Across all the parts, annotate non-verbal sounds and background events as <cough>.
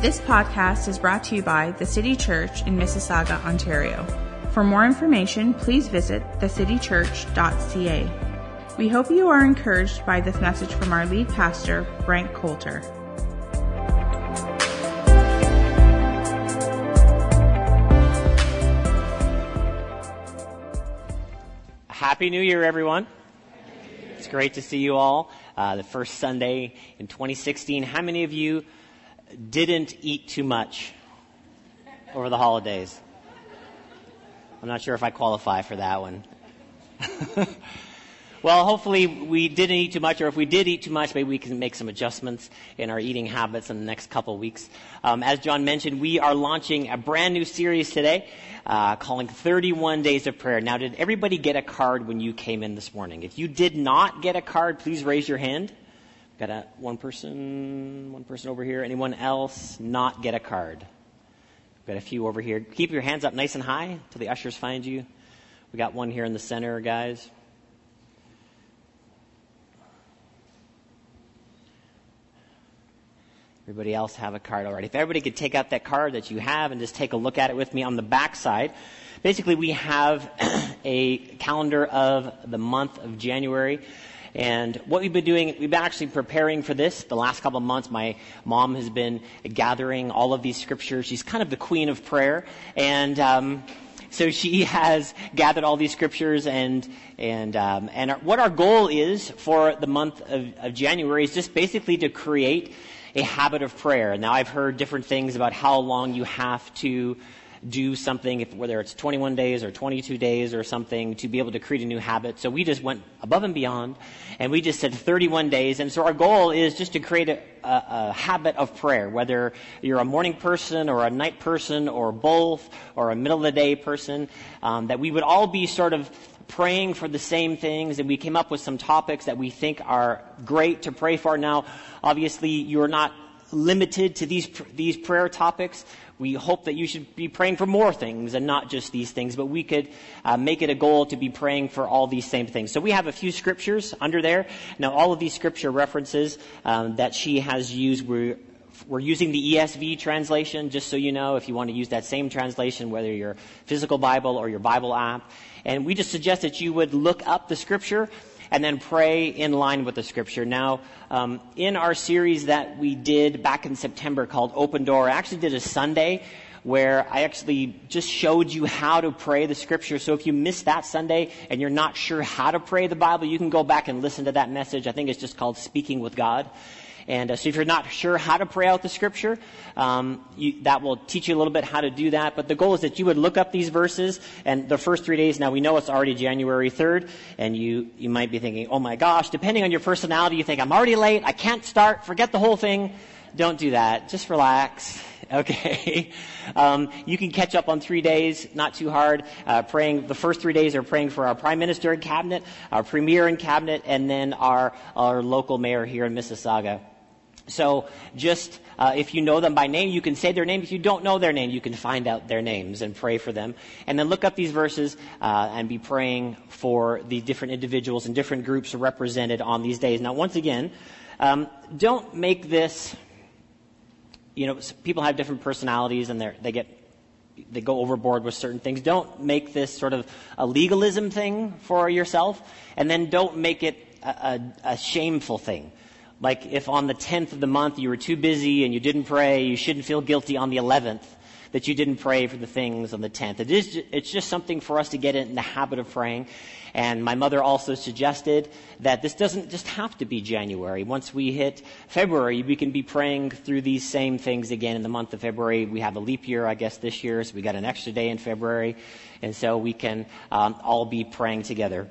This podcast is brought to you by the City Church in Mississauga, Ontario. For more information, please visit thecitychurch.ca. We hope you are encouraged by this message from our lead pastor, Frank Coulter. Happy New Year, everyone. It's great to see you all. Uh, the first Sunday in 2016. How many of you didn't eat too much over the holidays? I'm not sure if I qualify for that one. <laughs> well, hopefully we didn't eat too much, or if we did eat too much, maybe we can make some adjustments in our eating habits in the next couple of weeks. Um, as John mentioned, we are launching a brand new series today uh, calling 31 Days of Prayer. Now, did everybody get a card when you came in this morning? If you did not get a card, please raise your hand. Got a, one person, one person over here. Anyone else not get a card? Got a few over here. Keep your hands up nice and high until the ushers find you. We got one here in the center, guys. Everybody else have a card already. If everybody could take out that card that you have and just take a look at it with me on the back side. Basically, we have <clears throat> a calendar of the month of January. And what we've been doing, we've been actually preparing for this the last couple of months. My mom has been gathering all of these scriptures. She's kind of the queen of prayer. And, um, so she <laughs> has gathered all these scriptures and and um, and our, what our goal is for the month of, of January is just basically to create a habit of prayer. Now, I've heard different things about how long you have to do something, if, whether it's 21 days or 22 days or something, to be able to create a new habit. So we just went above and beyond, and we just said 31 days. And so our goal is just to create a, a, a habit of prayer, whether you're a morning person or a night person or both or a middle of the day person, um, that we would all be sort of praying for the same things, and we came up with some topics that we think are great to pray for. Now, obviously, you're not limited to these these prayer topics. We hope that you should be praying for more things and not just these things, but we could uh, make it a goal to be praying for all these same things. So we have a few scriptures under there. Now, all of these scripture references um, that she has used were we're using the ESV translation, just so you know, if you want to use that same translation, whether your physical Bible or your Bible app. And we just suggest that you would look up the scripture and then pray in line with the scripture. Now, um, in our series that we did back in September called Open Door, I actually did a Sunday where I actually just showed you how to pray the scripture. So if you missed that Sunday and you're not sure how to pray the Bible, you can go back and listen to that message. I think it's just called Speaking with God. And uh, so if you're not sure how to pray out the scripture, um, you, that will teach you a little bit how to do that. But the goal is that you would look up these verses and the first three days. Now we know it's already January 3rd, and you, you might be thinking, oh my gosh, depending on your personality, you think, I'm already late, I can't start, forget the whole thing. Don't do that. Just relax. <laughs> Okay. Um, you can catch up on three days, not too hard. Uh, praying, the first three days are praying for our prime minister and cabinet, our premier and cabinet, and then our, our local mayor here in Mississauga. So just uh, if you know them by name, you can say their name. If you don't know their name, you can find out their names and pray for them. And then look up these verses uh, and be praying for the different individuals and different groups represented on these days. Now, once again, um, don't make this. You know, people have different personalities and they get they go overboard with certain things. Don't make this sort of a legalism thing for yourself, and then don't make it a, a, a shameful thing. Like if on the 10th of the month you were too busy and you didn't pray, you shouldn't feel guilty on the 11th that you didn't pray for the things on the 10th. It is, it's just something for us to get in the habit of praying. And my mother also suggested that this doesn't just have to be January. Once we hit February, we can be praying through these same things again in the month of February. We have a leap year, I guess, this year, so we got an extra day in February. And so we can um, all be praying together.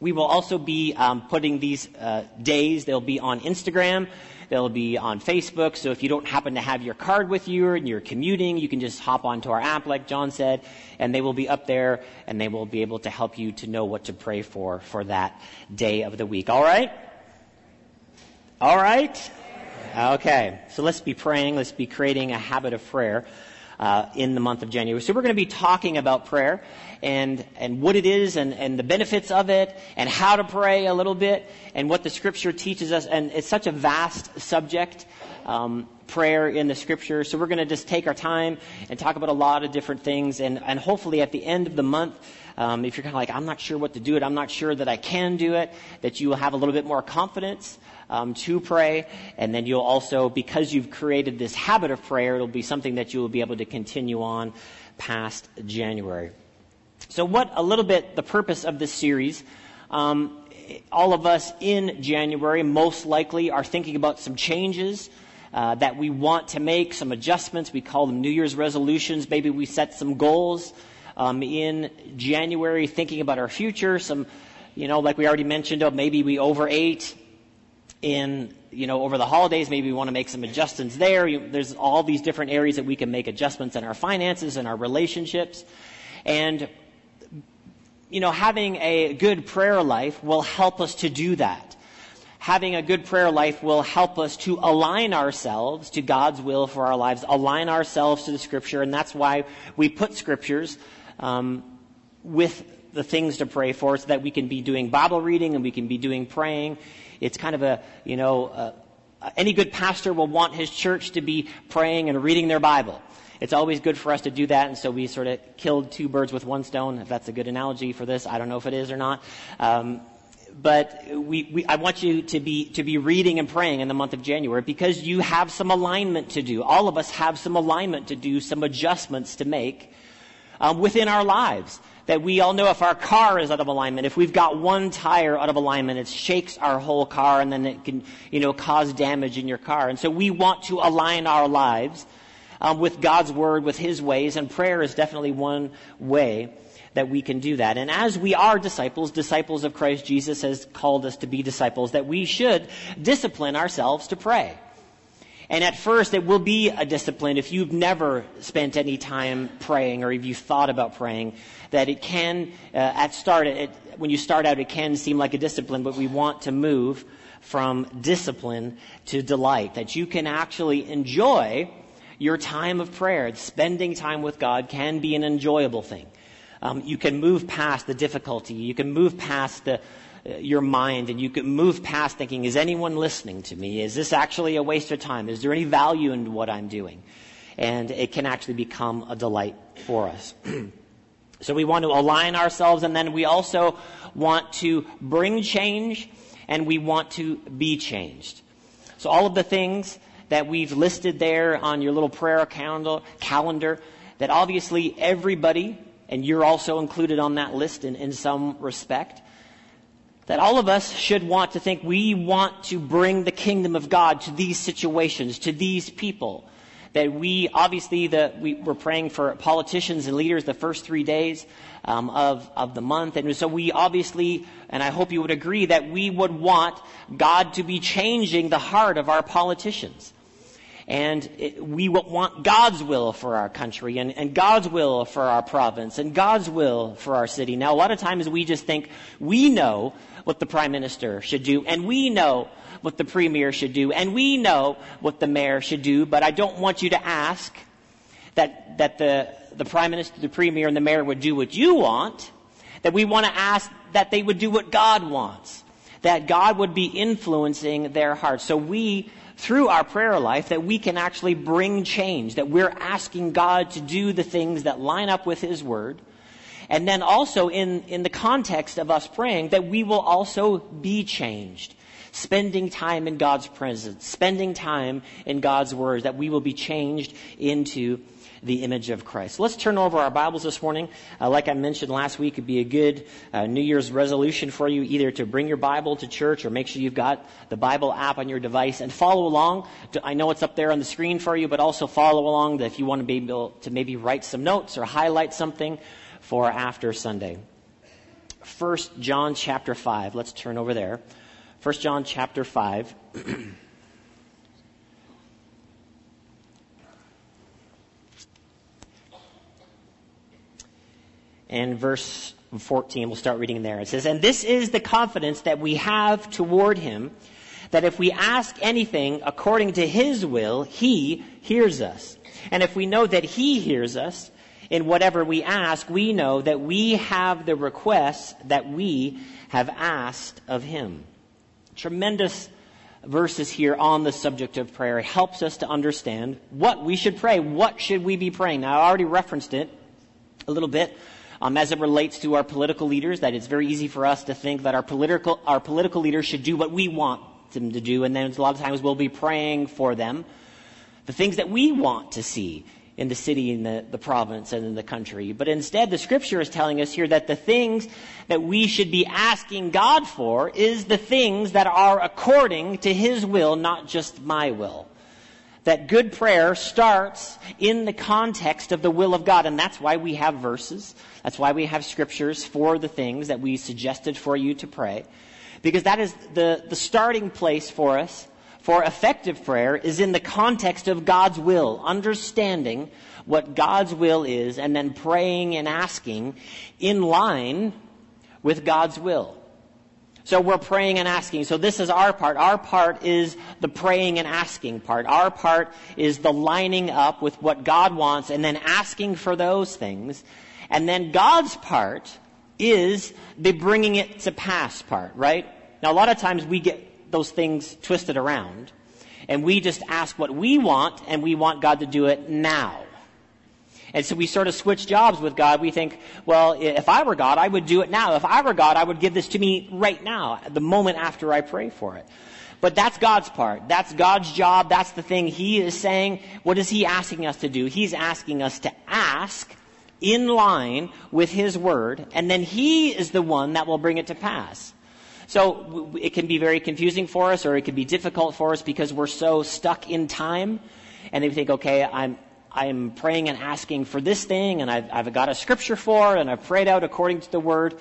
We will also be um, putting these uh, days, they'll be on Instagram, they'll be on Facebook. So if you don't happen to have your card with you and you're commuting, you can just hop onto our app, like John said, and they will be up there and they will be able to help you to know what to pray for for that day of the week. All right? All right? Okay. So let's be praying. Let's be creating a habit of prayer uh, in the month of January. So we're going to be talking about prayer and, and what it is and, and the benefits of it and how to pray a little bit and what the scripture teaches us. And it's such a vast subject. Um, prayer in the scripture. So we're going to just take our time and talk about a lot of different things. And, and hopefully at the end of the month, um, if you're kind of like, I'm not sure what to do it, I'm not sure that I can do it, that you will have a little bit more confidence um, to pray. And then you'll also, because you've created this habit of prayer, it'll be something that you will be able to continue on past January. So, what a little bit the purpose of this series? Um, all of us in January most likely are thinking about some changes. Uh, that we want to make, some adjustments. We call them New Year's resolutions. Maybe we set some goals um, in January, thinking about our future. Some, you know, like we already mentioned, oh, maybe we overate in, you know, over the holidays. Maybe we want to make some adjustments there. You, there's all these different areas that we can make adjustments in our finances and our relationships. And you know, having a good prayer life will help us to do that. Having a good prayer life will help us to align ourselves to God's will for our lives, align ourselves to the Scripture, and that's why we put Scriptures um, with the things to pray for, so that we can be doing Bible reading and we can be doing praying. It's kind of a, you know, any good pastor will want his church to be praying and reading their Bible it's always good for us to do that, and so we sort of killed two birds with one stone, if that's a good analogy for this. I don't know if it is or not. Um, but we, we, I want you to be, to be reading and praying in the month of January because you have some alignment to do. All of us have some alignment to do, some adjustments to make um, within our lives. That we all know if our car is out of alignment, if we've got one tire out of alignment, it shakes our whole car and then it can, you know, cause damage in your car. And so we want to align our lives um, with God's word, with His ways, and prayer is definitely one way that we can do that. And as we are disciples, disciples of Christ Jesus has called us to be disciples, that we should discipline ourselves to pray. And at first, it will be a discipline if you've never spent any time praying or if you've thought about praying, that it can, uh, at start, it, when you start out, it can seem like a discipline, but we want to move from discipline to delight, that you can actually enjoy your time of prayer, spending time with God, can be an enjoyable thing. Um, you can move past the difficulty. You can move past the, uh, your mind and you can move past thinking, is anyone listening to me? Is this actually a waste of time? Is there any value in what I'm doing? And it can actually become a delight for us. <clears throat> so we want to align ourselves and then we also want to bring change and we want to be changed. So all of the things that we've listed there on your little prayer calendar, that obviously everybody, and you're also included on that list in, in some respect, that all of us should want to think we want to bring the kingdom of God to these situations, to these people. That we, obviously, the, we, are praying for politicians and leaders the first three days um, of, of the month. And so we obviously, and I hope you would agree, that we would want God to be changing the heart of our politicians. And we want God's will for our country and, and God's will for our province and God's will for our city. Now, a lot of times we just think we know what the prime minister should do and we know what the premier should do and we know what the mayor should do, but I don't want you to ask that, that the, the prime minister, the premier, and the mayor would do what you want, that we want to ask that they would do what God wants, that God would be influencing their hearts. So we through our prayer life that we can actually bring change, that we're asking God to do the things that line up with His Word. And then also in, in the context of us praying, that we will also be changed. Spending time in God's presence, spending time in God's Word, that we will be changed into the image of Christ. Let's turn over our Bibles this morning. Uh, like I mentioned last week, it'd be a good uh, New Year's resolution for you either to bring your Bible to church or make sure you've got the Bible app on your device and follow along. I know it's up there on the screen for you, but also follow along if you want to be able to maybe write some notes or highlight something for after Sunday. First John chapter 5. Let's turn over there. First John chapter 5. <clears throat> and verse 14. We'll start reading there. It says, And this is the confidence that we have toward him, that if we ask anything according to his will, he hears us. And if we know that he hears us in whatever we ask, we know that we have the requests that we have asked of him. Tremendous verses here on the subject of prayer. It helps us to understand what we should pray. What should we be praying? Now, I already referenced it a little bit um, as it relates to our political leaders, that it's very easy for us to think that our political, our political leaders should do what we want them to do, and then a lot of times we'll be praying for them. The things that we want to see in the city, in the, the province, and in the country. But instead, the scripture is telling us here that the things that we should be asking God for is the things that are according to His will, not just my will. That good prayer starts in the context of the will of God, and that's why we have verses. That's why we have scriptures for the things that we suggested for you to pray. Because that is the, the starting place for us for effective prayer is in the context of God's will, understanding what God's will is, and then praying and asking in line with God's will. So we're praying and asking. So this is our part. Our part is the praying and asking part. Our part is the lining up with what God wants and then asking for those things. And then God's part is the bringing it to pass part, right? Now a lot of times we get those things twisted around. And we just ask what we want, and we want God to do it now. And so we sort of switch jobs with God. We think, well, if I were God, I would do it now. If I were God, I would give this to me right now, the moment after I pray for it. But that's God's part. That's God's job. That's the thing He is saying. What is He asking us to do? He's asking us to ask in line with His Word, and then He is the one that will bring it to pass. So it can be very confusing for us, or it can be difficult for us because we're so stuck in time. And then we think, okay, I'm, I'm praying and asking for this thing, and I've, I've got a scripture for and I've prayed out according to the word.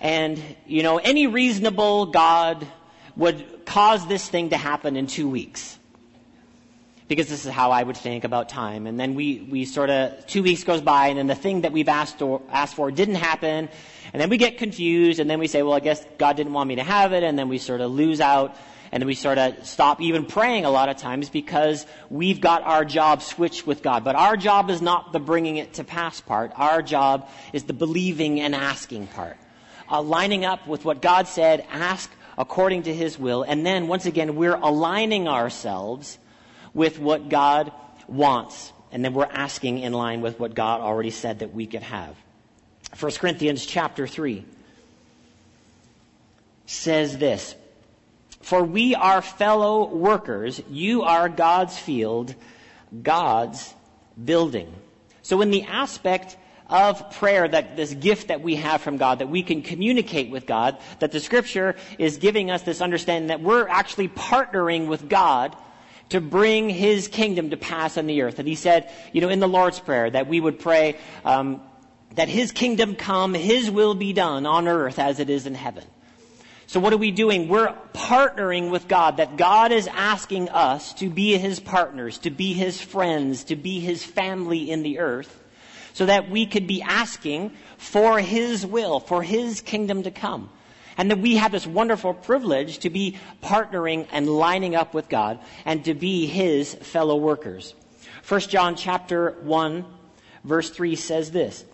And, you know, any reasonable God would cause this thing to happen in two weeks. Because this is how I would think about time. And then we, we sort of, two weeks goes by, and then the thing that we've asked, or, asked for didn't happen, and then we get confused, and then we say, well, I guess God didn't want me to have it, and then we sort of lose out, and then we sort of stop even praying a lot of times because we've got our job switched with God. But our job is not the bringing it to pass part. Our job is the believing and asking part. Uh, lining up with what God said, ask according to His will, and then once again, we're aligning ourselves with what God wants. And then we're asking in line with what God already said that we could have. 1 Corinthians chapter 3 says this For we are fellow workers, you are God's field, God's building. So, in the aspect of prayer, that this gift that we have from God, that we can communicate with God, that the scripture is giving us this understanding that we're actually partnering with God to bring his kingdom to pass on the earth. And he said, you know, in the Lord's Prayer, that we would pray, um, that his kingdom come, his will be done on earth as it is in heaven. So what are we doing? We're partnering with God, that God is asking us to be his partners, to be his friends, to be his family in the earth, so that we could be asking for his will, for his kingdom to come. And that we have this wonderful privilege to be partnering and lining up with God and to be his fellow workers. 1 John chapter 1 verse 3 says this,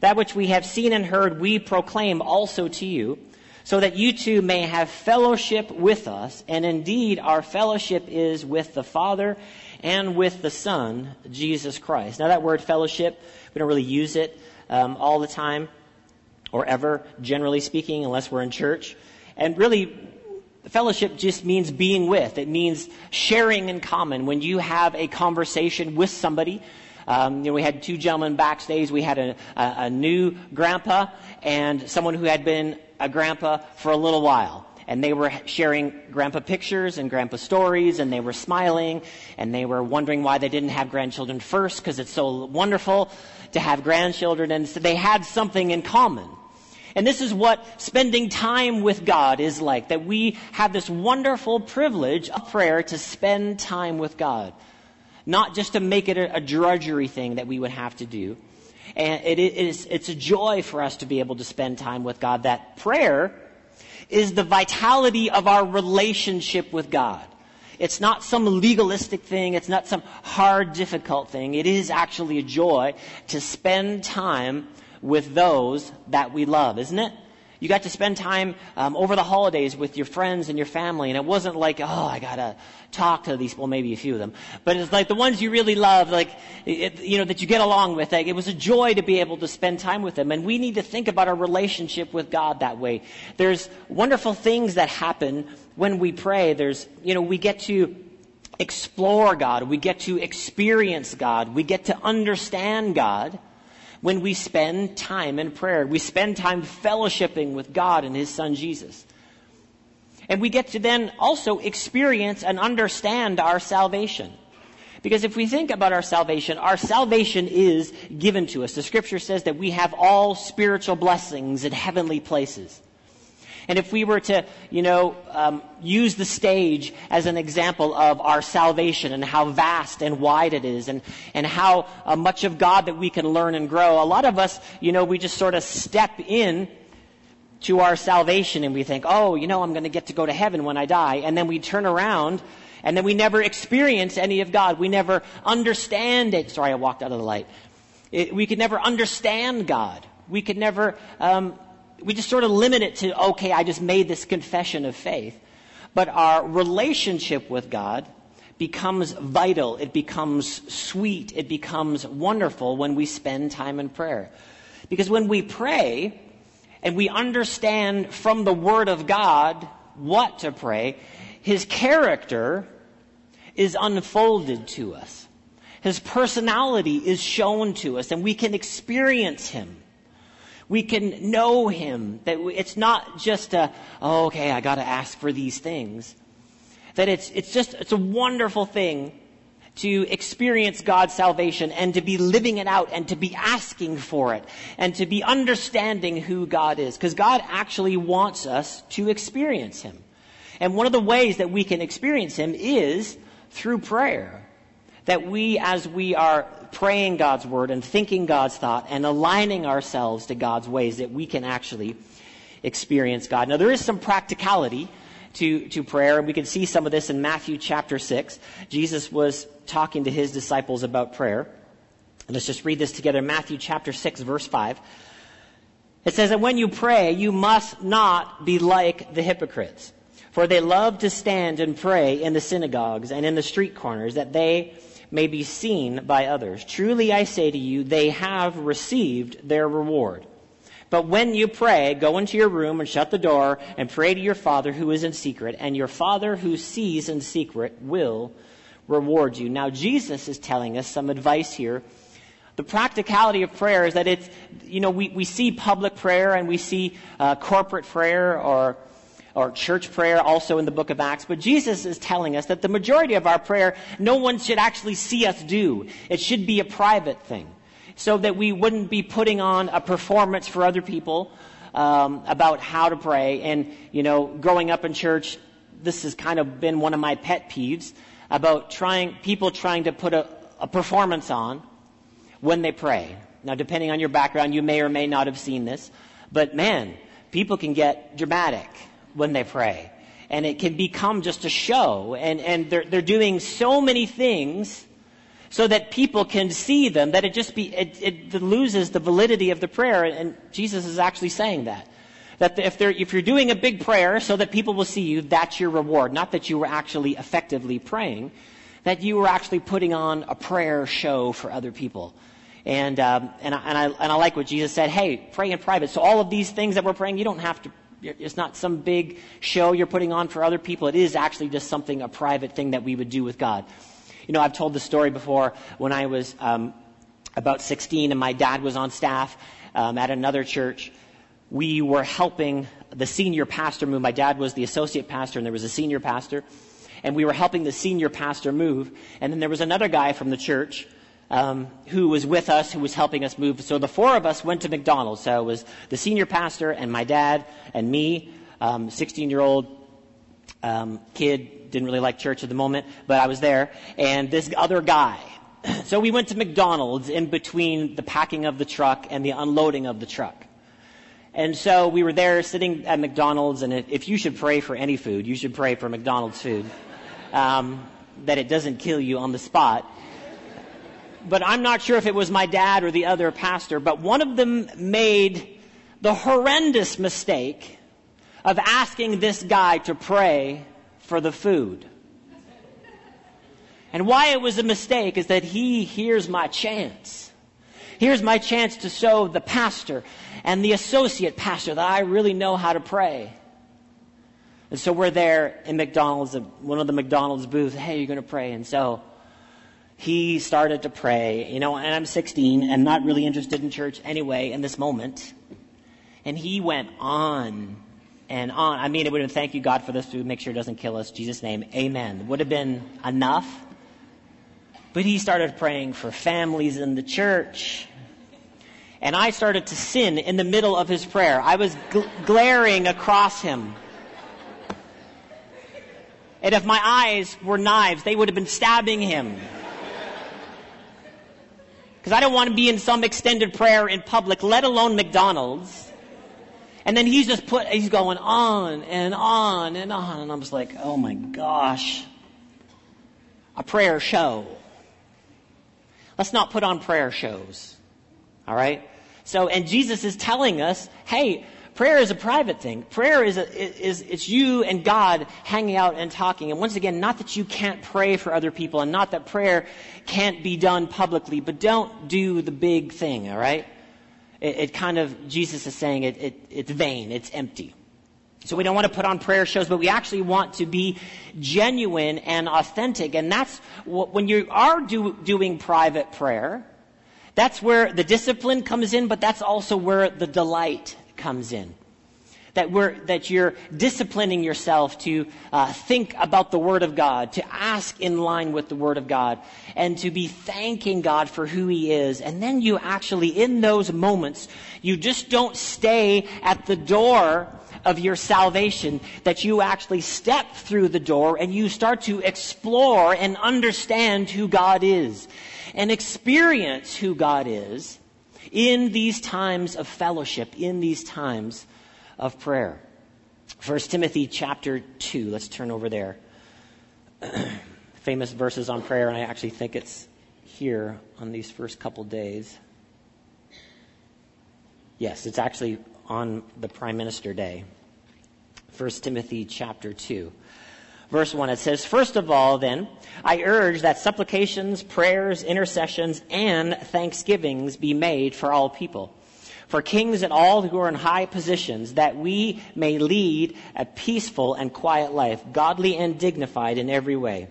that which we have seen and heard, we proclaim also to you, so that you too may have fellowship with us. And indeed, our fellowship is with the Father and with the Son, Jesus Christ. Now, that word fellowship, we don't really use it um, all the time or ever, generally speaking, unless we're in church. And really, fellowship just means being with. It means sharing in common. When you have a conversation with somebody, um, you know, we had two gentlemen backstage. We had a, a, a new grandpa and someone who had been a grandpa for a little while. And they were sharing grandpa pictures and grandpa stories and they were smiling and they were wondering why they didn't have grandchildren first because it's so wonderful to have grandchildren and so they had something in common. And this is what spending time with God is like that we have this wonderful privilege of prayer to spend time with God not just to make it a, a drudgery thing that we would have to do. And it is, it's a joy for us to be able to spend time with God. That prayer is the vitality of our relationship with God. It's not some legalistic thing. It's not some hard, difficult thing. It is actually a joy to spend time with those that we love, isn't it? You got to spend time um, over the holidays with your friends and your family, and it wasn't like, oh, I gotta talk to these, well, maybe a few of them, but it's like the ones you really love, like, it, you know, that you get along with. Like, it was a joy to be able to spend time with them, and we need to think about our relationship with God that way. There's wonderful things that happen when we pray. There's, you know, we get to explore God, we get to experience God, we get to understand God when we spend time in prayer. We spend time fellowshipping with God and His Son Jesus. And we get to then also experience and understand our salvation. Because if we think about our salvation, our salvation is given to us. The scripture says that we have all spiritual blessings in heavenly places. And if we were to, you know, um, use the stage as an example of our salvation and how vast and wide it is and, and how uh, much of God that we can learn and grow, a lot of us, you know, we just sort of step in to our salvation and we think, oh, you know, I'm going to get to go to heaven when I die. And then we turn around and then we never experience any of God. We never understand it. Sorry, I walked out of the light. It, we could never understand God. We could never um, we just sort of limit it to, okay, I just made this confession of faith. But our relationship with God becomes vital. It becomes sweet. It becomes wonderful when we spend time in prayer. Because when we pray and we understand from the Word of God what to pray, His character is unfolded to us. His personality is shown to us and we can experience Him we can know Him. That it's not just a, oh, okay, I got to ask for these things. That it's, it's just, it's a wonderful thing to experience God's salvation and to be living it out and to be asking for it and to be understanding who God is. Because God actually wants us to experience Him. And one of the ways that we can experience Him is through prayer. That we, as we are praying God's word and thinking God's thought and aligning ourselves to God's ways that we can actually experience God. Now, there is some practicality to, to prayer, and we can see some of this in Matthew chapter 6. Jesus was talking to his disciples about prayer. Let's just read this together. Matthew chapter 6, verse 5. It says that when you pray, you must not be like the hypocrites. For they love to stand and pray in the synagogues and in the street corners, that they may be seen by others. Truly I say to you, they have received their reward. But when you pray, go into your room and shut the door and pray to your Father who is in secret, and your Father who sees in secret will reward you. Now, Jesus is telling us some advice here. The practicality of prayer is that it's, you know, we, we see public prayer and we see uh, corporate prayer or or church prayer also in the book of Acts. But Jesus is telling us that the majority of our prayer, no one should actually see us do. It should be a private thing. So that we wouldn't be putting on a performance for other people um, about how to pray. And, you know, growing up in church, this has kind of been one of my pet peeves about trying, people trying to put a, a performance on when they pray. Now, depending on your background, you may or may not have seen this. But man, people can get dramatic when they pray. And it can become just a show. And, and they're, they're doing so many things so that people can see them that it just be, it, it loses the validity of the prayer. And Jesus is actually saying that. That if, if you're doing a big prayer so that people will see you, that's your reward. Not that you were actually effectively praying, that you were actually putting on a prayer show for other people. And, um, and, I, and, I, and I like what Jesus said, hey, pray in private. So all of these things that we're praying, you don't have to it's not some big show you're putting on for other people. It is actually just something, a private thing that we would do with God. You know, I've told the story before when I was um, about 16 and my dad was on staff um, at another church. We were helping the senior pastor move. My dad was the associate pastor and there was a senior pastor. And we were helping the senior pastor move. And then there was another guy from the church um, who was with us, who was helping us move. So the four of us went to McDonald's. So it was the senior pastor and my dad and me, 16 um, year old um, kid, didn't really like church at the moment, but I was there, and this other guy. <clears throat> So we went to McDonald's in between the packing of the truck and the unloading of the truck. And so we were there sitting at McDonald's, and if you should pray for any food, you should pray for McDonald's food. <laughs> Um, that it doesn't kill you on the spot but I'm not sure if it was my dad or the other pastor, but one of them made the horrendous mistake of asking this guy to pray for the food. And why it was a mistake is that he hears my chance. Here's my chance to show the pastor and the associate pastor that I really know how to pray. And so we're there in McDonald's, one of the McDonald's booths. Hey, you're going to pray. And so he started to pray, you know, and I'm 16 and not really interested in church anyway in this moment. And he went on and on. I mean, it would have been thank you, God, for this food. Make sure it doesn't kill us. Jesus' name. Amen. Would have been enough. But he started praying for families in the church. And I started to sin in the middle of his prayer. I was gl- glaring across him. And if my eyes were knives, they would have been stabbing him. Because I don't want to be in some extended prayer in public, let alone McDonald's. And then he's just put, he's going on and on and on. And I'm just like, oh my gosh. A prayer show. Let's not put on prayer shows. All right? So, and Jesus is telling us, hey, prayer is a private thing. Prayer is, a, is, it's you and God hanging out and talking. And once again, not that you can't pray for other people and not that prayer can't be done publicly, but don't do the big thing, all right? It, it kind of, Jesus is saying it, it, it's vain, it's empty. So we don't want to put on prayer shows, but we actually want to be genuine and authentic. And that's what, when you are do, doing private prayer, that's where the discipline comes in, but that's also where the delight comes in. That, we're, that you're disciplining yourself to uh, think about the Word of God, to ask in line with the Word of God, and to be thanking God for who He is. And then you actually, in those moments, you just don't stay at the door of your salvation, that you actually step through the door and you start to explore and understand who God is and experience who God is in these times of fellowship, in these times of prayer. 1 Timothy chapter 2, let's turn over there. <clears throat> Famous verses on prayer, and I actually think it's here on these first couple days. Yes, it's actually on the Prime Minister Day. 1 Timothy chapter 2 verse 1. It says, First of all, then, I urge that supplications, prayers, intercessions, and thanksgivings be made for all people, for kings and all who are in high positions, that we may lead a peaceful and quiet life, godly and dignified in every way.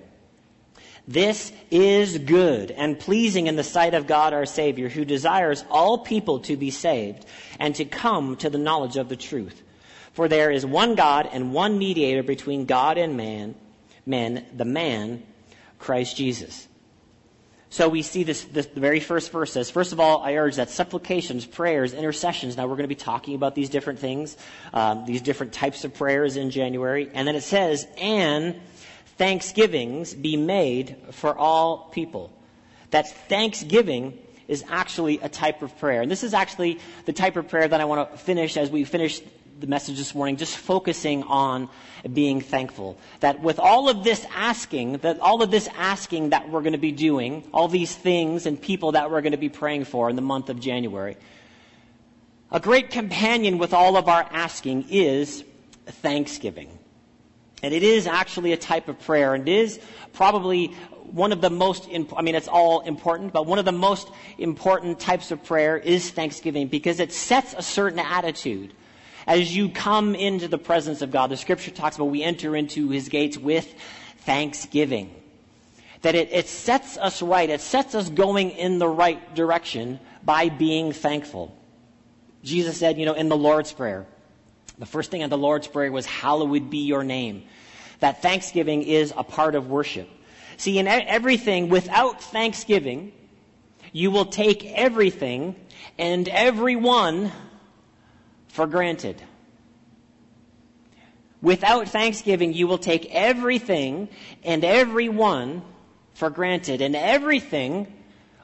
This is good and pleasing in the sight of God our Savior, who desires all people to be saved and to come to the knowledge of the truth. For there is one God and one mediator between God and man, men, the man, Christ Jesus. So we see this, this, the very first verse says, first of all, I urge that supplications, prayers, intercessions. Now we're going to be talking about these different things, um, these different types of prayers in January. And then it says, and thanksgivings be made for all people. That thanksgiving is actually a type of prayer. And this is actually the type of prayer that I want to finish as we finish the message this morning, just focusing on being thankful. That with all of this asking, that all of this asking that we're going to be doing, all these things and people that we're going to be praying for in the month of January, a great companion with all of our asking is thanksgiving. And it is actually a type of prayer, and is probably one of the most, imp- I mean, it's all important, but one of the most important types of prayer is thanksgiving because it sets a certain attitude as you come into the presence of God. The scripture talks about we enter into his gates with thanksgiving. That it, it sets us right, it sets us going in the right direction by being thankful. Jesus said, you know, in the Lord's Prayer, the first thing in the Lord's Prayer was, Hallowed be your name. That thanksgiving is a part of worship. See, in everything, without thanksgiving, you will take everything and everyone for granted. Without thanksgiving, you will take everything and everyone for granted, and everything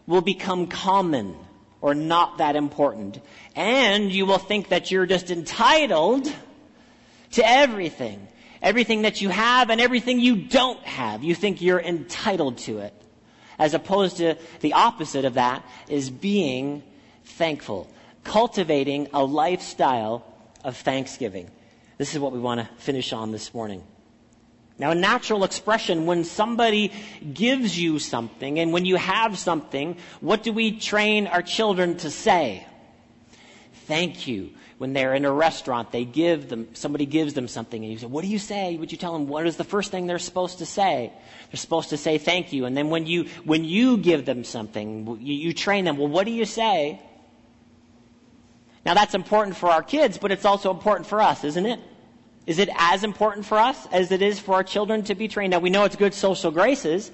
will become common or not that important. And you will think that you're just entitled to everything. Everything that you have and everything you don't have. You think you're entitled to it. As opposed to the opposite of that is being thankful cultivating a lifestyle of thanksgiving. This is what we want to finish on this morning. Now, a natural expression, when somebody gives you something and when you have something, what do we train our children to say? Thank you. When they're in a restaurant, they give them, somebody gives them something and you say, what do you say? Would you tell them what is the first thing they're supposed to say? They're supposed to say thank you. And then when you, when you give them something, you, you train them, well, what do you say? Now that's important for our kids, but it's also important for us, isn't it? Is it as important for us as it is for our children to be trained? Now we know it's good social graces,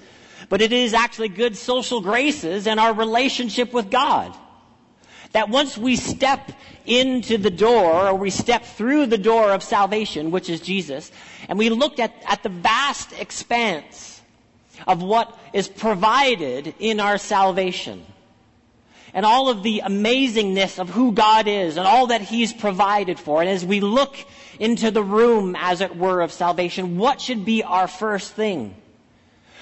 but it is actually good social graces and our relationship with God. That once we step into the door, or we step through the door of salvation, which is Jesus, and we look at, at the vast expanse of what is provided in our salvation, and all of the amazingness of who God is and all that He's provided for. And as we look into the room, as it were, of salvation, what should be our first thing?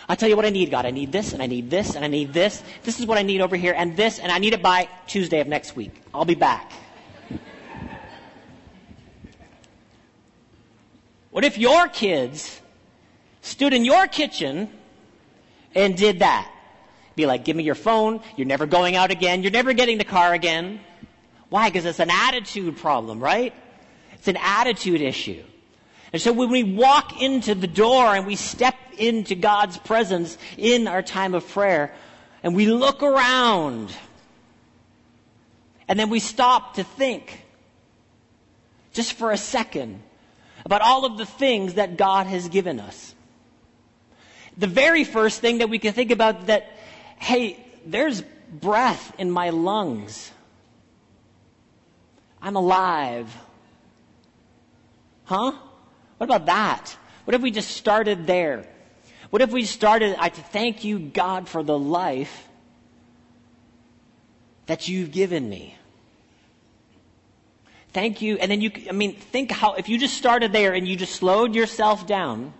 I'll tell you what I need, God. I need this, and I need this, and I need this. This is what I need over here, and this, and I need it by Tuesday of next week. I'll be back. what if your kids stood in your kitchen and did that? Be like, give me your phone. You're never going out again. You're never getting the car again. Why? Because it's an attitude problem, right? It's an attitude issue. And so when we walk into the door and we step into God's presence in our time of prayer and we look around and then we stop to think just for a second about all of the things that God has given us. The very first thing that we can think about that hey, there's breath in my lungs. I'm alive. Huh? What about that? What if we just started there? What if we started, I thank you, God, for the life that you've given me? Thank you. And then you, I mean, think how, if you just started there and you just slowed yourself down,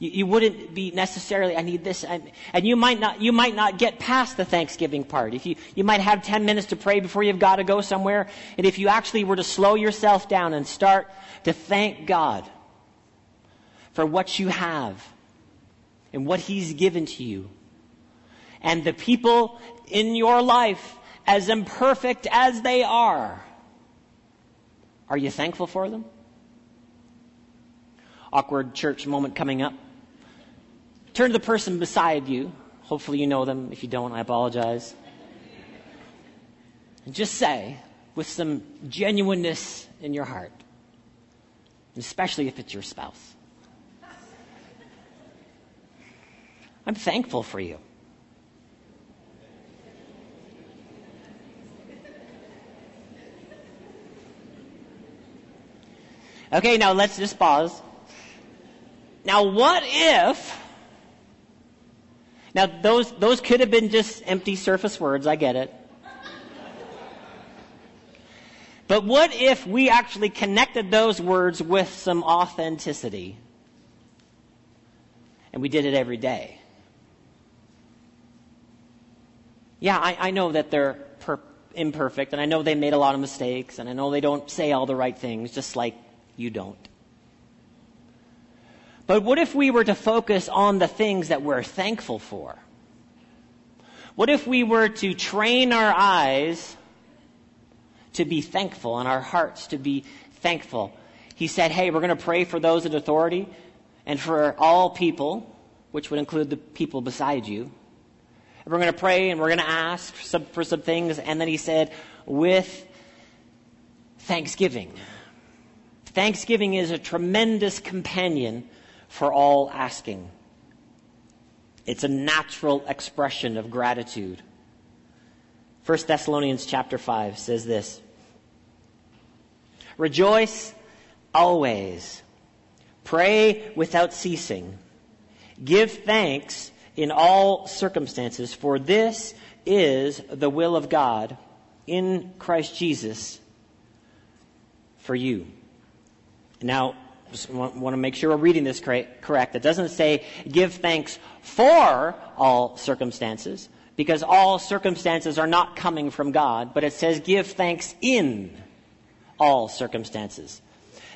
you, you wouldn't be necessarily, I need this. And, and you might not, you might not get past the Thanksgiving part. If you, you might have 10 minutes to pray before you've got to go somewhere. And if you actually were to slow yourself down and start to thank God for what you have and what He's given to you and the people in your life, as imperfect as they are, are you thankful for them? Awkward church moment coming up. Turn to the person beside you. Hopefully you know them. If you don't, I apologize. And just say, with some genuineness in your heart, especially if it's your spouse, I'm thankful for you. Okay, now let's just pause. Now, what if now, those, those could have been just empty surface words, I get it. But what if we actually connected those words with some authenticity? And we did it every day. Yeah, I, I know that they're per- imperfect, and I know they made a lot of mistakes, and I know they don't say all the right things, just like you don't. But what if we were to focus on the things that we're thankful for? What if we were to train our eyes to be thankful and our hearts to be thankful? He said, hey, we're going to pray for those in authority and for all people, which would include the people beside you. And we're going to pray and we're going to ask for some, for some things. And then he said, with thanksgiving. Thanksgiving is a tremendous companion for all asking. It's a natural expression of gratitude. 1 Thessalonians chapter 5 says this Rejoice always, pray without ceasing, give thanks in all circumstances, for this is the will of God in Christ Jesus for you. Now, want, want to make sure we're reading this correct. It doesn't say give thanks for all circumstances because all circumstances are not coming from God, but it says give thanks in all circumstances.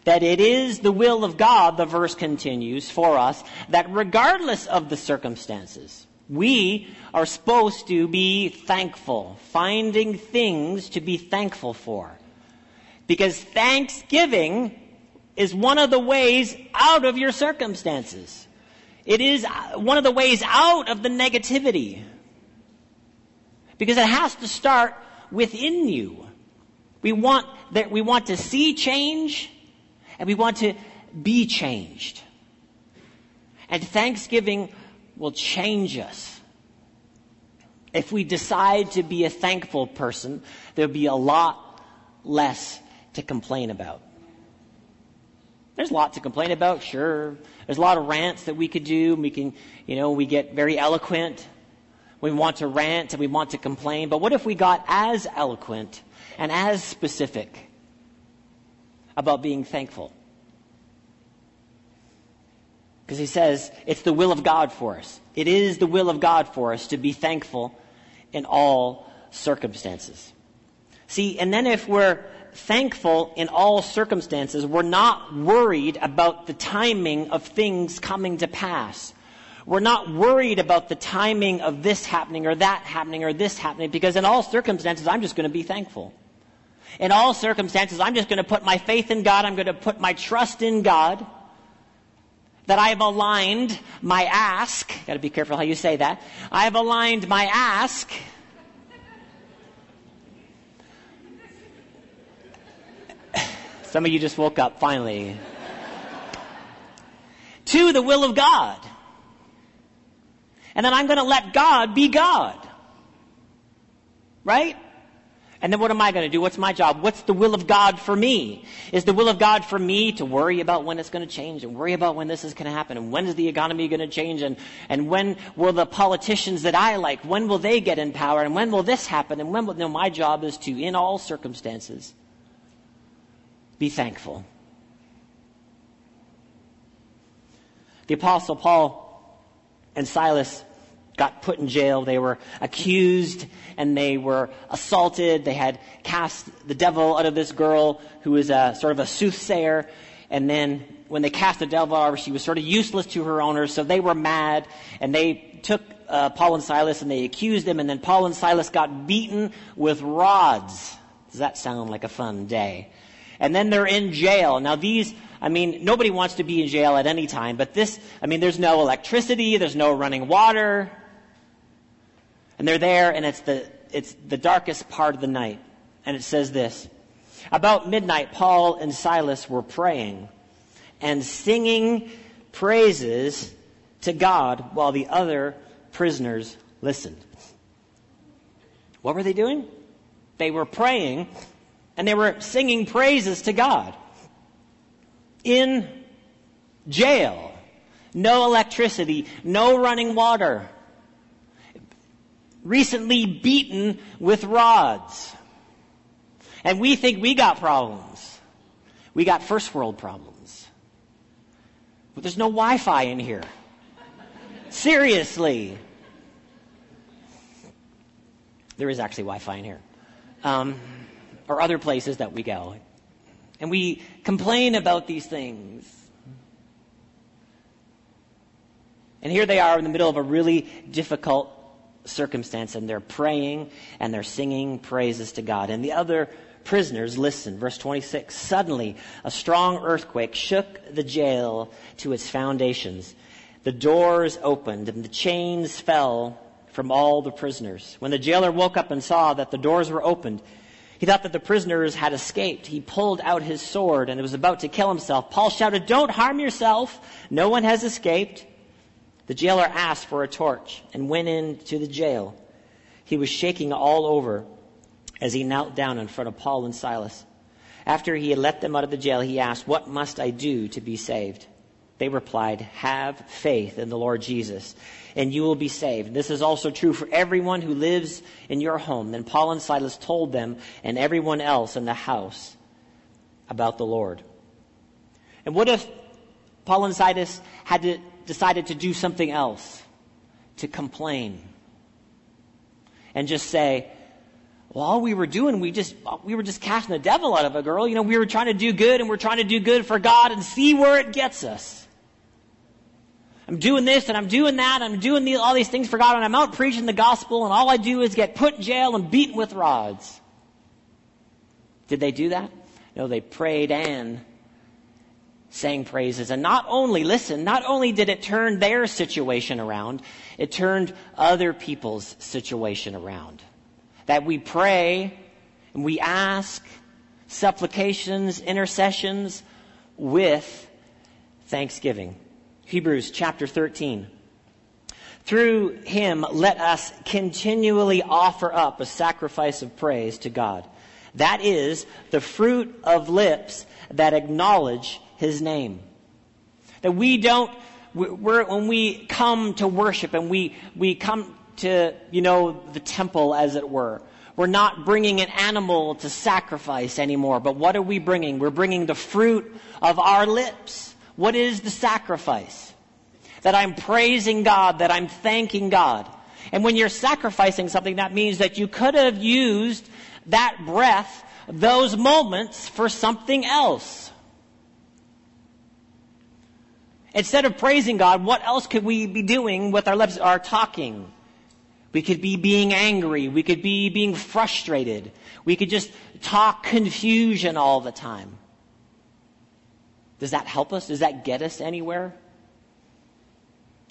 That it is the will of God, the verse continues for us, that regardless of the circumstances, we are supposed to be thankful, finding things to be thankful for. Because thanksgiving is one of the ways out of your circumstances. It is uh, one of the ways out of the negativity. Because it has to start within you. We want that we want to see change and we want to be changed. And Thanksgiving will change us. If we decide to be a thankful person, there'll be a lot less to complain about. There's a lot to complain about, sure. There's a lot of rants that we could do. We can, you know, we get very eloquent. We want to rant and we want to complain. But what if we got as eloquent and as specific about being thankful? Because he says it's the will of God for us. It is the will of God for us to be thankful in all circumstances. See, and then if we're thankful in all circumstances, we're not worried about the timing of things coming to pass. We're not worried about the timing of this happening or that happening or this happening because in all circumstances, I'm just going to be thankful. In all circumstances, I'm just going to put my faith in God. I'm going to put my trust in God. That I have aligned my ask. Got to be careful how you say that. I have aligned my ask. Some of you just woke up finally. to the will of God. And then I'm going to let God be God. Right? And then what am I going to do? What's my job? What's the will of God for me? Is the will of God for me to worry about when it's going to change and worry about when this is going to happen and when is the economy going to change and, and when will the politicians that I like, when will they get in power and when will this happen and when will, no, my job is to, in all circumstances, be thankful. The apostle Paul and Silas got put in jail. They were accused and they were assaulted. They had cast the devil out of this girl who was a sort of a soothsayer. And then when they cast the devil out of her, she was sort of useless to her owners. So they were mad and they took uh, Paul and Silas and they accused them. And then Paul and Silas got beaten with rods. Does that sound like a fun day? And then they're in jail. Now these, I mean, nobody wants to be in jail at any time, but this, I mean, there's no electricity, there's no running water. And they're there and it's the, it's the darkest part of the night. And it says this. About midnight, Paul and Silas were praying and singing praises to God while the other prisoners listened. What were they doing? They were praying and they were singing praises to God. In jail. No electricity, no running water. Recently beaten with rods. And we think we got problems. We got first world problems. But there's no Wi Fi in here. Seriously. There is actually Wi Fi in here. Um, or other places that we go. And we complain about these things. And here they are in the middle of a really difficult circumstance, and they're praying and they're singing praises to God. And the other prisoners listen. Verse 26 Suddenly, a strong earthquake shook the jail to its foundations. The doors opened, and the chains fell from all the prisoners. When the jailer woke up and saw that the doors were opened, he thought that the prisoners had escaped. He pulled out his sword and was about to kill himself. Paul shouted, Don't harm yourself. No one has escaped. The jailer asked for a torch and went into the jail. He was shaking all over as he knelt down in front of Paul and Silas. After he had let them out of the jail, he asked, What must I do to be saved? They replied, Have faith in the Lord Jesus, and you will be saved. This is also true for everyone who lives in your home. Then Paul and Silas told them and everyone else in the house about the Lord. And what if Paul and Silas had to, decided to do something else? To complain. and just say, well, all we were doing, we just, we were just casting the devil out of a girl. You know, we were trying to do good and we're trying to do good for God and see where it gets us. I'm doing this and I'm doing that. I'm doing all these things for God and I'm out preaching the gospel and all I do is get put in jail and beaten with rods. Did they do that? No, they prayed and sang praises. And not only, listen, not only did it turn their situation around, it turned other people's situation around. That we pray and we ask supplications, intercessions with thanksgiving. Hebrews chapter 13. Through him, let us continually offer up a sacrifice of praise to God. That is the fruit of lips that acknowledge his name. That we don't, we're, when we come to worship and we, we come to, you know, the temple as it were, we're not bringing an animal to sacrifice anymore, but what are we bringing? We're bringing the fruit of our lips. What is the sacrifice? That I'm praising God, that I'm thanking God. And when you're sacrificing something, that means that you could have used that breath, those moments for something else. Instead of praising God, what else could we be doing with our lips? Our talking. We could be being angry. We could be being frustrated. We could just talk confusion all the time. Does that help us? Does that get us anywhere?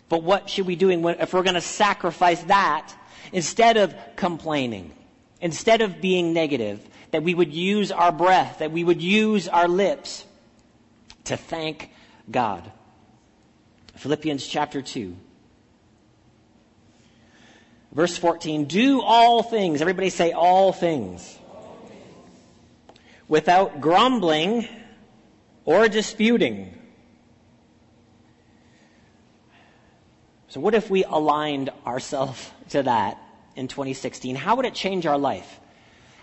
But what should we do if we're going to sacrifice that instead of complaining, instead of being negative, that we would use our breath, that we would use our lips to thank God? Philippians chapter 2. Verse 14, do all things. Everybody say all things. Without grumbling or disputing. So, what if we aligned ourselves <laughs> to that in 2016? How would it change our life?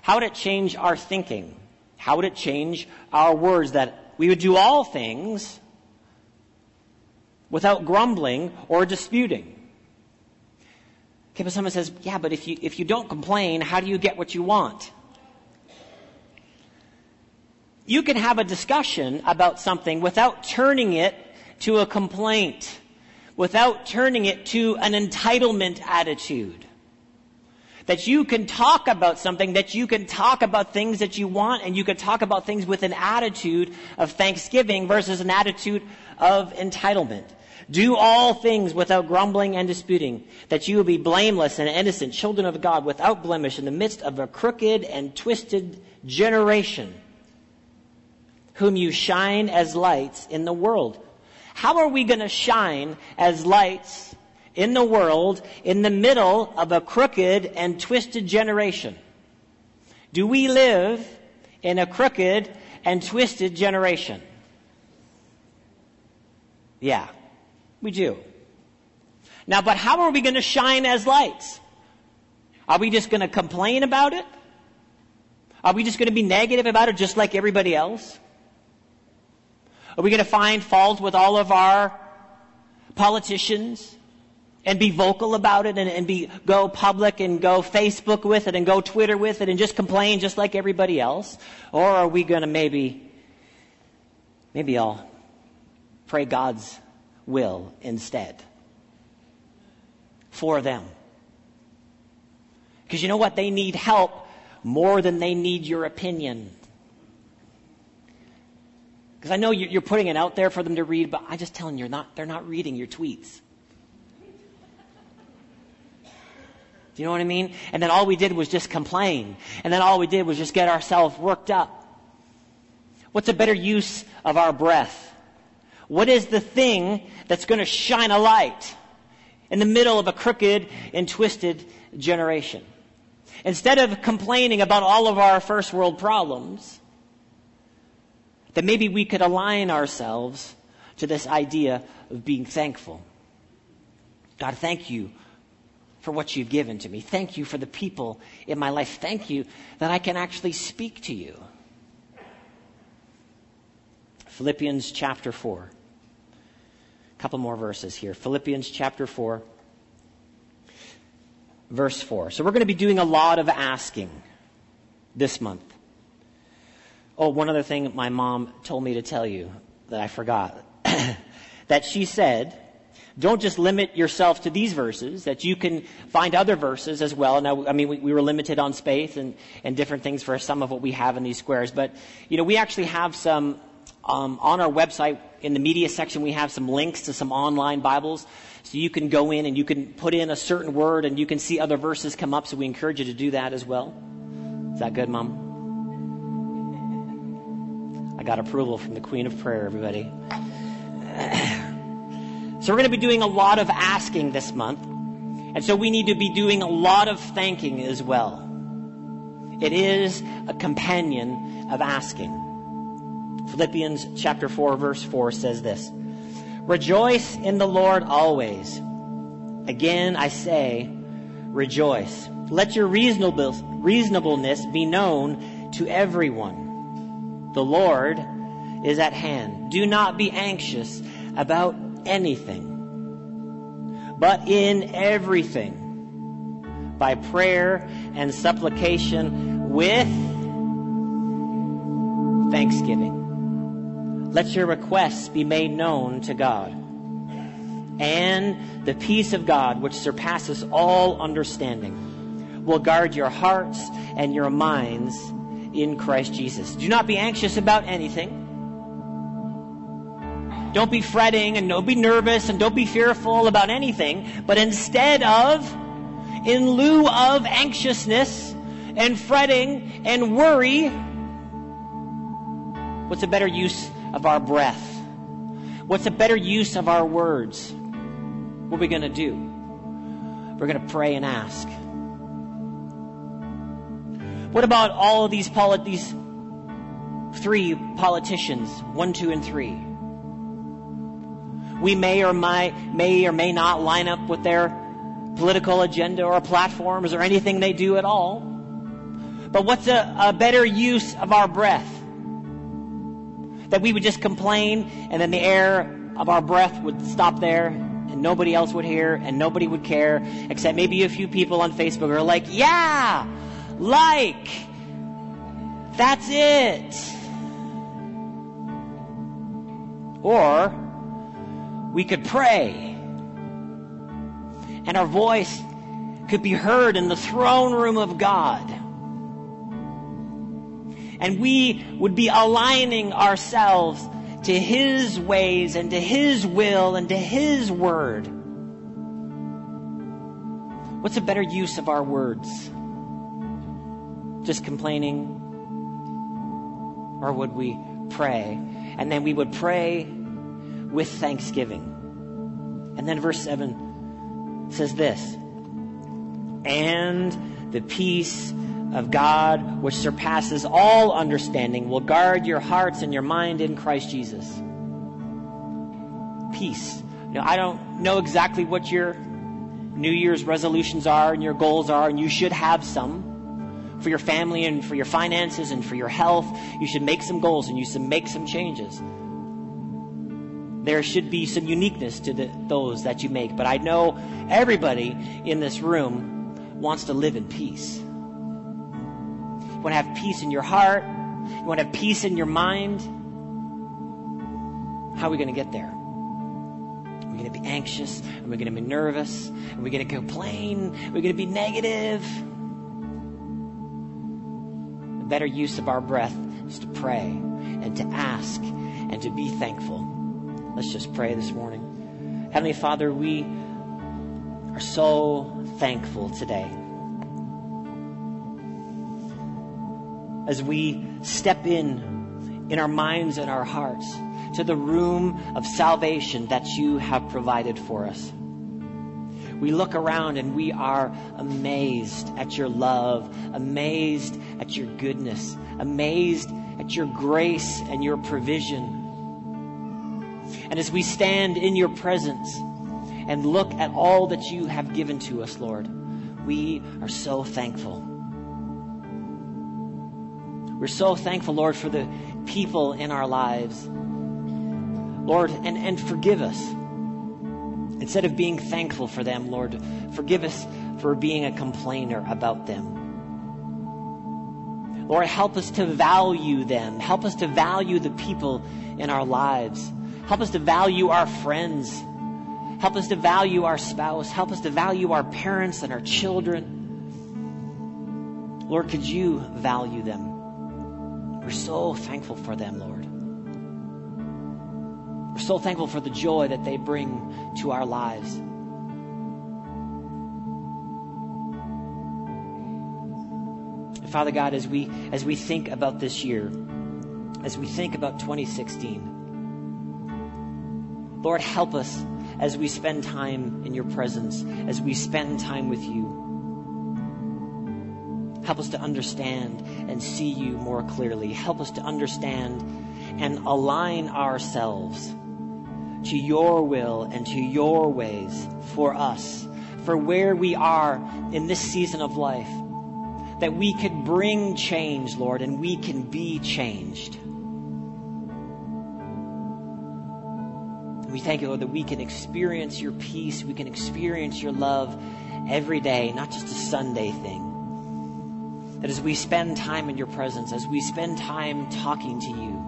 How would it change our thinking? How would it change our words that we would do all things without grumbling or disputing? Okay, but someone says, yeah, but if you, if you don't complain, how do you get what you want? You can have a discussion about something without turning it to a complaint, without turning it to an entitlement attitude. That you can talk about something, that you can talk about things that you want, and you can talk about things with an attitude of thanksgiving versus an attitude of entitlement. Do all things without grumbling and disputing, that you will be blameless and innocent, children of God, without blemish, in the midst of a crooked and twisted generation, whom you shine as lights in the world. How are we going to shine as lights in the world in the middle of a crooked and twisted generation? Do we live in a crooked and twisted generation? Yeah. We do. Now, but how are we going to shine as lights? Are we just going to complain about it? Are we just going to be negative about it just like everybody else? Are we going to find fault with all of our politicians and be vocal about it and, and be, go public and go Facebook with it and go Twitter with it and just complain just like everybody else? Or are we going to maybe, maybe I'll pray God's will instead for them. Because you know what? They need help more than they need your opinion. Because I know you're putting it out there for them to read, but I'm just telling you, not, they're not reading your tweets. Do you know what I mean? And then all we did was just complain. And then all we did was just get ourselves worked up. What's a better use of our breath? What is the thing that's going to shine a light in the middle of a crooked and twisted generation? Instead of complaining about all of our first world problems, that maybe we could align ourselves to this idea of being thankful. God, thank you for what you've given to me. Thank you for the people in my life. Thank you that I can actually speak to you. Philippians chapter 4 A couple more verses here. Philippians chapter 4. verse 4. So we're going to be doing a lot of asking this month. Oh, one other thing my mom told me to tell you that I forgot. <coughs> that she said, don't just limit yourself to these verses, that you can find other verses as well. Now, I mean, we, we, were limited on space and, and different things for some of what we have in these squares, but, you know, we actually have some, um, on our website, in the media section, we have some links to some online Bibles. So you can go in and you can put in a certain word and you can see other verses come up. So we encourage you to do that as well. Is that good, Mom? I got approval from the Queen of Prayer, everybody. So we're going to be doing a lot of asking this month. And so we need to be doing a lot of thanking as well. It is a companion of asking. Philippians chapter 4 verse 4 says this. Rejoice in the Lord always. Again I say, rejoice. Let your reasonableness be known to everyone. The Lord is at hand. Do not be anxious about anything, but in everything, by prayer and supplication with thanksgiving. Let your requests be made known to God. And the peace of God, which surpasses all understanding, will guard your hearts and your minds in Christ Jesus. Do not be anxious about anything don't be fretting and don't be nervous and don't be fearful about anything, but instead of, in lieu of anxiousness and fretting and worry, what's a better use of our breath? What's a better use of our words? What are we going to do? We're going to pray and ask. What about all of these, these three politicians, one, two, and three? we may or may, may or may not line up with their political agenda or platforms or anything they do at all. But what's a, a better use of our breath? That we would just complain and then the air of our breath would stop there and nobody else would hear and nobody would care except maybe a few people on Facebook are like, yeah, like, that's it. Or we could pray. And our voice could be heard in the throne room of God. And we would be aligning ourselves to His ways and to His will and to His word. What's a better use of our words? Just complaining? Or would we pray? And then we would pray with thanksgiving. And then verse 7 says this And the peace of God, which surpasses all understanding, will guard your hearts and your mind in Christ Jesus. Peace. Now, I don't know exactly what your New Year's resolutions are and your goals are, and you should have some for your family and for your finances and for your health. You should make some goals and you should make some changes there should be some uniqueness to the, those that you make. But I know everybody in this room wants to live in peace. You want to have peace in your heart. You want to have peace in your mind. How are we going to get there? Are we going to be anxious? Are we going to be nervous? Are we going to complain? Are we going to be negative? Better use of our breath is to pray and to ask and to be thankful. Let's just pray this morning. Heavenly Father, we are so thankful today. As we step in, in our minds and our hearts, to the room of salvation that you have provided for us. We look around and we are amazed at your love, amazed at your goodness, amazed at your grace and your provision. And as we stand in your presence and look at all that you have given to us, Lord, we are so thankful. We're so thankful, Lord, for the people in our lives. Lord, and, and forgive us. Instead of being thankful for them, Lord, forgive us for being a complainer about them. Lord, help us to value them. Help us to value the people in our lives. Help us to value our friends. Help us to value our spouse. Help us to value our parents and our children. Lord, could you value them? We're so thankful for them, Lord. We're so thankful for the joy that they bring to our lives. Father God, as we as we think about this year, as we think about 2016, Lord, help us as we spend time in your presence, as we spend time with you. Help us to understand and see you more clearly. Help us to understand and align ourselves to your will and to your ways for us, for where we are in this season of life that we could bring change, Lord, and we can be changed. we thank you, Lord, that we can experience your peace, we can experience your love every day, not just a Sunday thing. That as we spend time in your presence, as we spend time talking to you,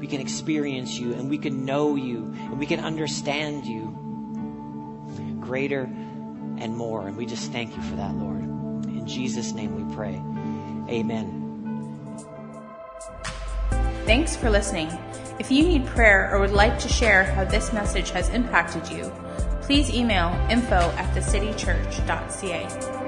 we can experience you and we can know you and we can understand you greater and more. And we just thank you for that, Lord. In Jesus' name we pray. Amen. Thanks for listening. If you need prayer or would like to share how this message has impacted you, please email info at thecitychurch.ca.